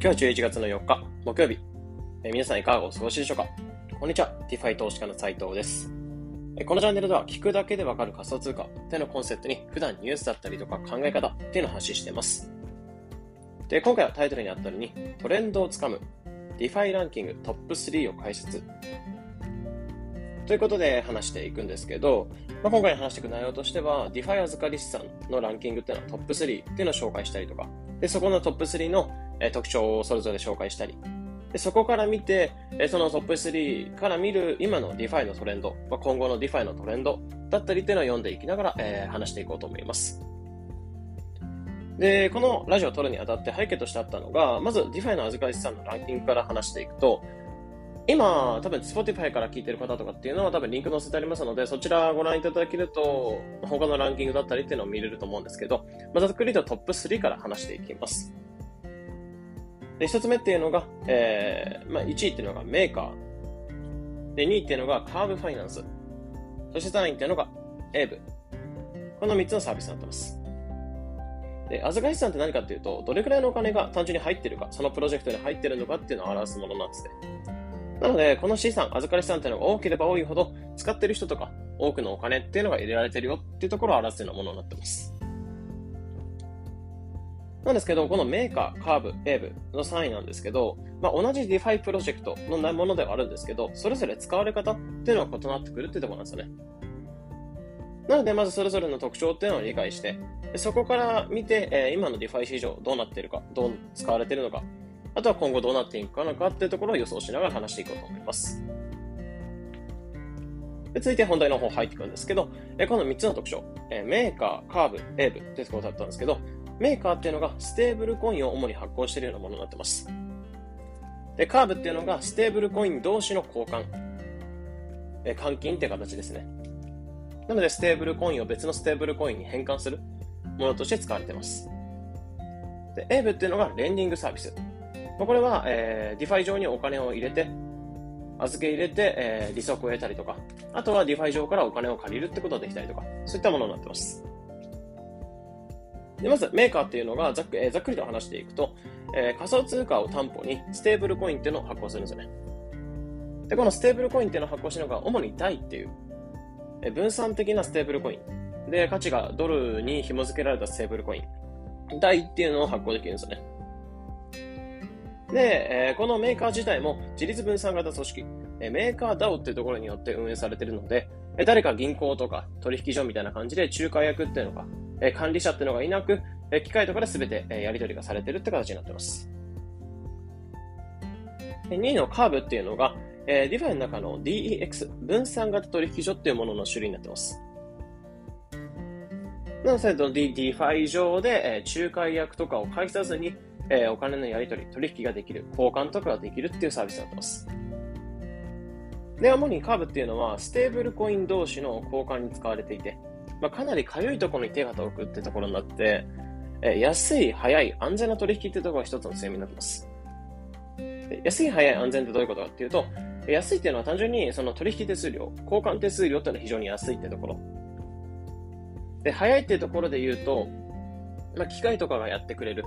今日は11月の4日、木曜日。え皆さんいかがお過ごしでしょうか？こんにちは、DeFi 投資家の斉藤です。えこのチャンネルでは聞くだけでわかる仮想通貨っていうのコンセプトに普段ニュースだったりとか考え方っていうのを発信しています。で、今回はタイトルにあったようにトレンドをつかむ DeFi ランキングトップ3を解説ということで話していくんですけど、まあ、今回話していく内容としては DeFi 預かり資産のランキングっていうのはトップ3っていうのを紹介したりとか、で、そこのトップ3のえ特徴をそれぞれ紹介したり、でそこから見て、えそのトップ3から見る今の DeFi のトレンド、まあ、今後の DeFi のトレンドだったりっていうのを読んでいきながら、えー話していこうと思います。で、このラジオを撮るにあたって背景としてあったのが、まず DeFi の預かり資産のランキングから話していくと、今、多分 Spotify から聞いてる方とかっていうのは多分リンク載せてありますので、そちらご覧いただけると、他のランキングだったりっていうのを見れると思うんですけど、まあ、ざっくりとトップ3から話していきます。で、一つ目っていうのが、えー、まあ、1位っていうのがメーカー。で、2位っていうのがカーブファイナンス。そして3位っていうのがエーブ。この3つのサービスになってます。で、預かり資産って何かっていうと、どれくらいのお金が単純に入ってるか、そのプロジェクトに入ってるのかっていうのを表すものなんですね。なので、この資産、預かり資産っていうのが多ければ多いほど、使ってる人とか、多くのお金っていうのが入れられてるよっていうところを表すようなものになってます。なんですけど、このメーカー、カーブ、エーブの3位なんですけど、まあ、同じ DeFi プロジェクトのものではあるんですけど、それぞれ使われ方っていうのが異なってくるっていうところなんですよね。なので、まずそれぞれの特徴っていうのを理解して、そこから見て、えー今の DeFi 市場どうなってるか、どう使われてるのか、あとは今後どうなっていくかのかっていうところを予想しながら話していこうと思います。で続いて本題の方入っていくんですけど、えーこの3つの特徴、えー Maker、Curve、Aave ってことだったんですけど、メーカーっていうのがステーブルコインを主に発行しているようなものになってます。で、カーブっていうのがステーブルコイン同士の交換、え換金って形ですね。なので、ステーブルコインを別のステーブルコインに変換するものとして使われています。で、 Aave っていうのがレンディングサービス。まあこれは、えー、DeFi 上にお金を入れて、預け入れて、えー利息を得たりとか、あとは DeFi 上からお金を借りるってことができたりとか、そういったものになってます。でまず、メーカーっていうのがざっく,、えーざっくりと話していくと、えー仮想通貨を担保にステーブルコインっていうのを発行するんですよね。で、このステーブルコインっていうのを発行してるのが、主に DAI っていう、えー分散的なステーブルコイン。で、価値がドルに紐付けられたステーブルコイン。DAI っていうのを発行できるんですよね。で、えーこのメーカー自体も自立分散型組織、えーメーカー DAO っていうところによって運営されているので、えー誰か銀行とか取引所みたいな感じで仲介役っていうのが、え管理者っていうのがいなく、え機械とかで全て、えやり取りがされてるって形になってます。2位のカーブっていうのが、えー、DeFi の中の DEX、分散型取引所っていうものの種類になってます。なので、D- DeFi 上で、え仲介役とかを介さずに、えお金のやり取り、取引ができる、交換とかができるっていうサービスになってます。で、主にカーブっていうのは、ステーブルコイン同士の交換に使われていて、まあ、かなりかゆいところに手が届くってところになって、え安い、早い、安全な取引ってところが一つの強みになってます。安い、早い、安全ってどういうことかっていうと、安いっていうのは単純にその取引手数料、交換手数料っていうのは非常に安いってところ。で、早いっていうところで言うと、まあ、機械とかがやってくれる。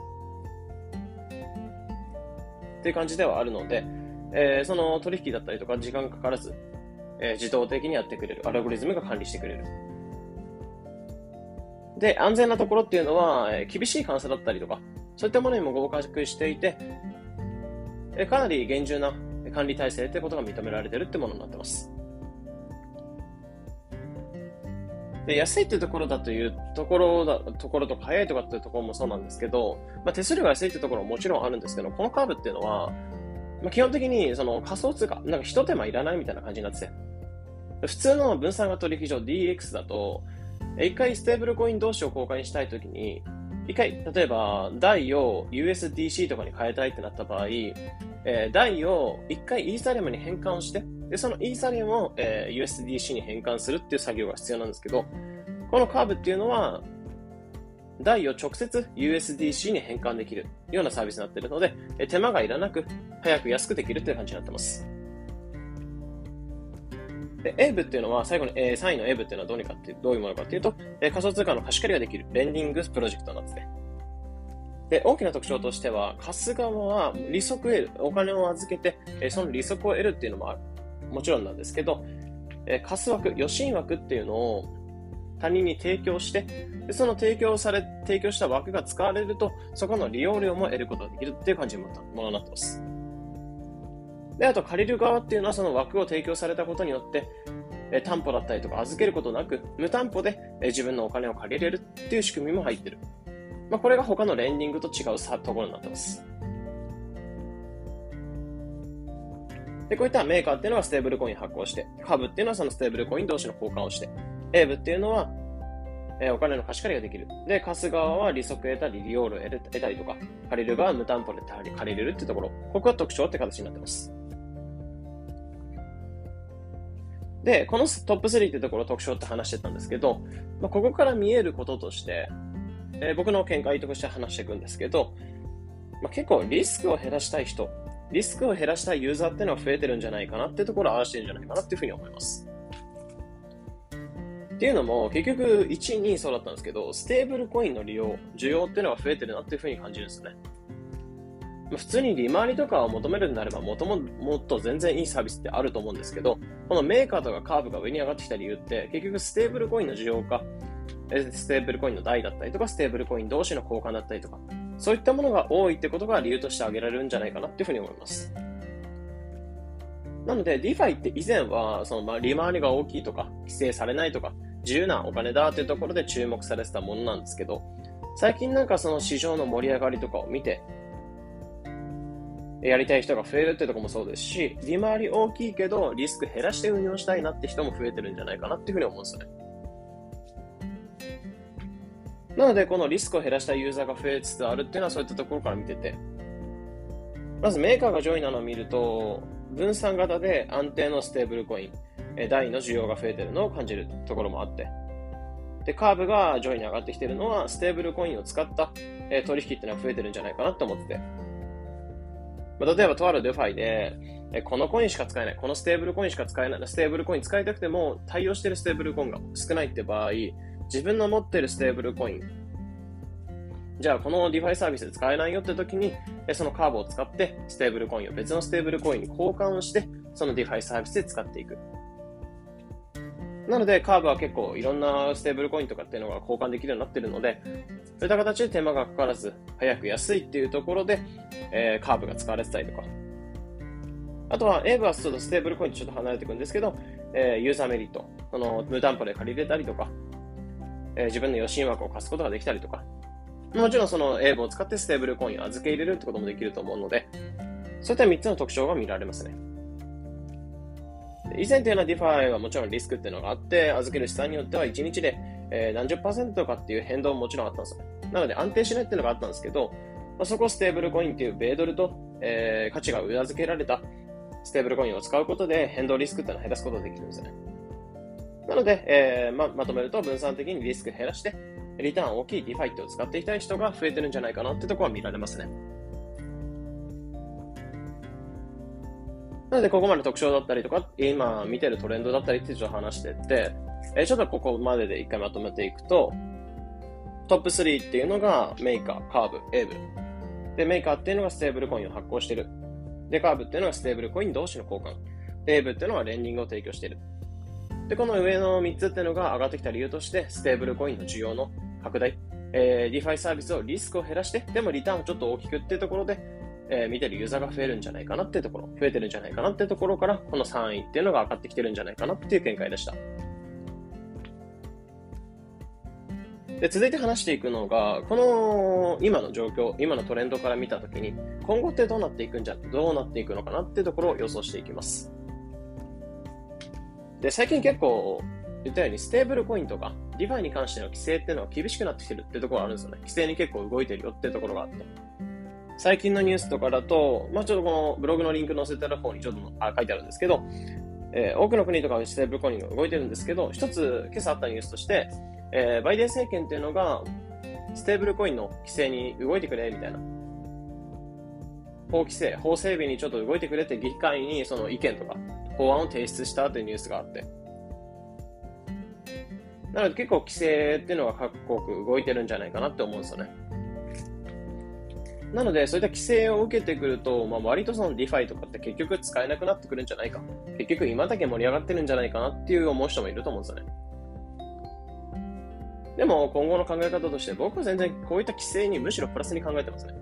っていう感じではあるので、えーその取引だったりとか時間かからず、えー自動的にやってくれる。アルゴリズムが管理してくれる。で、安全なところっていうのは、え厳しい監査だったりとか、そういったものにも合格していて、えかなり厳重な管理体制ってことが認められてるってものになってます。で安いっていうところだというところだ、ところとか早いとかっていうところもそうなんですけど、まあ、手数料が安いっていうところももちろんあるんですけど、このカーブっていうのは、まあ、基本的にその仮想通貨、なんか一手間いらないみたいな感じになってて、普通の分散型取引所 DX だと、一回ステーブルコイン同士を交換したいときに、一回、例えば、台を USDC とかに変えたいってなった場合、えー、台を一回イーサリアムに変換をして、で、そのイーサリアムを、えー USDC に変換するっていう作業が必要なんですけど、このカーブっていうのは、台を直接 USDC に変換できるようなサービスになっているので、手間がいらなく、早く安くできるっていう感じになってます。で、エーブっていうのは、最後に、えー3位のエーブっていうのはどうにかっていう、どういうものかっていうと、えー仮想通貨の貸し借りができるレンディングプロジェクトなんですね。で、大きな特徴としては、貸す側は利息を得る、お金を預けて、えその利息を得るっていうのもある。もちろんなんですけど、え貸す枠、余震枠っていうのを他人に提供して、でその提供され、提供した枠が使われると、そこの利用料も得ることができるっていう感じのものになってます。で、あと借りる側っていうのはその枠を提供されたことによって、え担保だったりとか預けることなく、無担保で、え自分のお金を借りれるっていう仕組みも入ってる。まあ、これが他のレンディングと違うさところになってます。で、こういったメーカーっていうのはステーブルコイン発行して、株っていうのはそのステーブルコイン同士の交換をして、A 部っていうのは、え、お金の貸し借りができる。で、貸す側は利息得たり、利用料得たりとか、借りる側は無担保で借りれるっていうところ。ここが特徴って形になってます。で、このトップ3ってところ特徴って話してたんですけど、まあ、ここから見えることとして、えー、僕の見解として話していくんですけど、まあ、結構リスクを減らしたい人、リスクを減らしたいユーザーっていうのは増えてるんじゃないかなっていうところを表してるんじゃないかなっていうふうに思います。っていうのも、結局1、2そうだったんですけど、ステーブルコインの利用、需要っていうのが増えてるなっていうふうに感じるんですね。普通に利回りとかを求めるんであれば、もとももっと全然いいサービスってあると思うんですけど、このメーカーとかカーブが上に上がってきた理由って、結局ステーブルコインの需要か、ステーブルコインの代だったりとか、ステーブルコイン同士の交換だったりとか、そういったものが多いってことが理由として挙げられるんじゃないかなっていうふうに思います。なので、DeFi って以前は、そのまあ利回りが大きいとか、規制されないとか、自由なお金だっていうところで注目されてたものなんですけど、最近なんかその市場の盛り上がりとかを見て、やりたい人が増えるってとこもそうですし、利回り大きいけどリスク減らして運用したいなって人も増えてるんじゃないかなっていうふうに思うんですよね。なので、このリスクを減らしたユーザーが増えつつあるっていうのはそういったところから見てて、まずメーカーが上位なのを見ると、分散型で安定のステーブルコイン、え DAI の需要が増えてるのを感じるところもあって、で、カーブが上位に上がってきてるのは、ステーブルコインを使った、取引っていうのは増えてるんじゃないかなと思ってて、まあ、例えばとある DeFi で、このコインしか使えない、このステーブルコインしか使えない、ステーブルコイン使いたくても対応してるステーブルコインが少ないって場合、自分の持ってるステーブルコイン、じゃあこの DeFi サービスで使えないよって時に、そのカーブを使ってステーブルコインを別のステーブルコインに交換をして、その DeFi サービスで使っていく。なので、カーブは結構いろんなステーブルコインとかっていうのが交換できるようになってるので、そういった形で手間がかからず、早く安いっていうところで、えー、カーブが使われてたりとか。あとは、 Aave はちょっとステーブルコインとちょっと離れていくんですけど、えー、ユーザーメリット。その、無担保で借りれたりとか、えー、自分の予診枠を貸すことができたりとか。もちろんそのエーブを使ってステーブルコインを預け入れるってこともできると思うので、そういった3つの特徴が見られますね。以前というのは DeFi はもちろんリスクっていうのがあって、預ける資産によっては1日で、え何十パーセントかっていう変動ももちろんあったんですよ。なので安定しないっていうのがあったんですけど、まあ、そこをステーブルコインっていう米ドルと、えー、価値が裏付けられたステーブルコインを使うことで変動リスクっていうのを減らすことができるんですよね。なので、えーままとめると分散的にリスク減らして、リターン大きい DeFi ってを使っていきたい人が増えてるんじゃないかなってところは見られますね。なので、ここまで特徴だったりとか、今見てるトレンドだったりってちょっと話してって、えちょっとここまでで一回まとめていくと、トップ3っていうのが Maker、Curve、Aave。で、メーカーっていうのがステーブルコインを発行してる。で、カーブっていうのがステーブルコイン同士の交換。 Aave っていうのはレンディングを提供してる。で、この上の3つっていうのが上がってきた理由として、ステーブルコインの需要の拡大。えー、 DeFi サービスをリスクを減らして、でもリターンをちょっと大きくっていうところで、えー、見てるユーザーが増えるんじゃないかなっていうところ、増えてるんじゃないかなっていうところから、この3位っていうのが上がってきてるんじゃないかなっていう見解でした。で続いて話していくのが、この今の状況、今のトレンドから見たときに、今後ってどうなっていくんじゃ、どうなっていくのかなっていうところを予想していきます。で、最近結構言ったように、ステーブルコインとか、 DeFi に関しての規制っていうのは厳しくなってきてるっていうところがあるんですよね。規制に結構動いてるよっていうところがあって。最近のニュースとかだと、まあ、ちょっとこのブログのリンク載せてる方にちょっとあ書いてあるんですけど、えー、多くの国とかステーブルコインが動いてるんですけど、一つ今朝あったニュースとして、えー、バイデン政権っていうのが、ステーブルコインの規制に動いてくれ、みたいな。法規制、法整備にちょっと動いてくれって議会にその意見とか法案を提出したというニュースがあって。なので結構規制っていうのは各国動いてるんじゃないかなって思うんですよね。なので、そういった規制を受けてくると、まあ、割とその DeFi とかって結局使えなくなってくるんじゃないか。結局今だけ盛り上がってるんじゃないかなっていう思う人もいると思うんですよね。でも今後の考え方として僕は全然こういった規制にむしろプラスに考えてますね。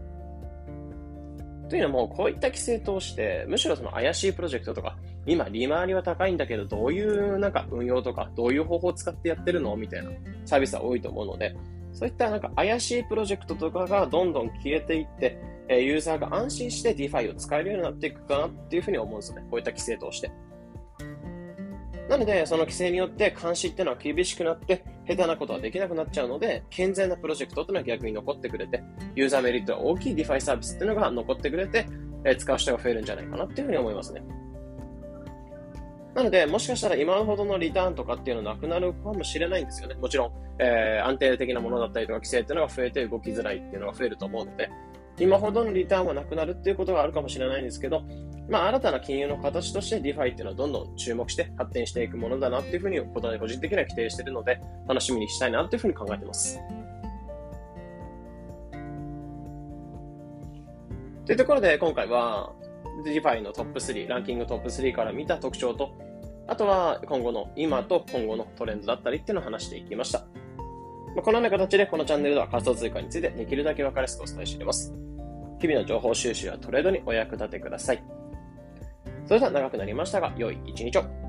というのも、こういった規制通して、むしろその怪しいプロジェクトとか、今利回りは高いんだけど、どういうなんか運用とか、どういう方法を使ってやってるのみたいなサービスは多いと思うので、そういったなんか怪しいプロジェクトとかがどんどん消えていって、えユーザーが安心して DeFi を使えるようになっていくかなっていうふうに思うんですよね。こういった規制通して。なので、その規制によって監視っていうのは厳しくなって、下手なことはできなくなっちゃうので、健全なプロジェクトっていうのは逆に残ってくれて、ユーザーメリットが大きい DeFi サービスっていうのが残ってくれて、え使う人が増えるんじゃないかなっていうふうに思いますね。なので、もしかしたら今ほどのリターンとかっていうのはなくなるかもしれないんですよね。もちろん、えー、安定的なものだったりとか規制っていうのが増えて動きづらいっていうのが増えると思うので、今ほどのリターンはなくなるっていうことがあるかもしれないんですけど、まあ、新たな金融の形として DeFi っていうのはどんどん注目して発展していくものだなっていうふうに、ことで個人的には期待しているので、楽しみにしたいなというふうに考えています。というところで、今回はジファイのトップ3、ランキングトップ3から見た特徴と、あとは今後の、今と今後のトレンドだったりっていうのを話していきました。まあ、このような形でこのチャンネルでは仮想通貨についてできるだけ分かりやすくお伝えしています。日々の情報収集やトレードにお役立てください。それでは長くなりましたが、良い一日を。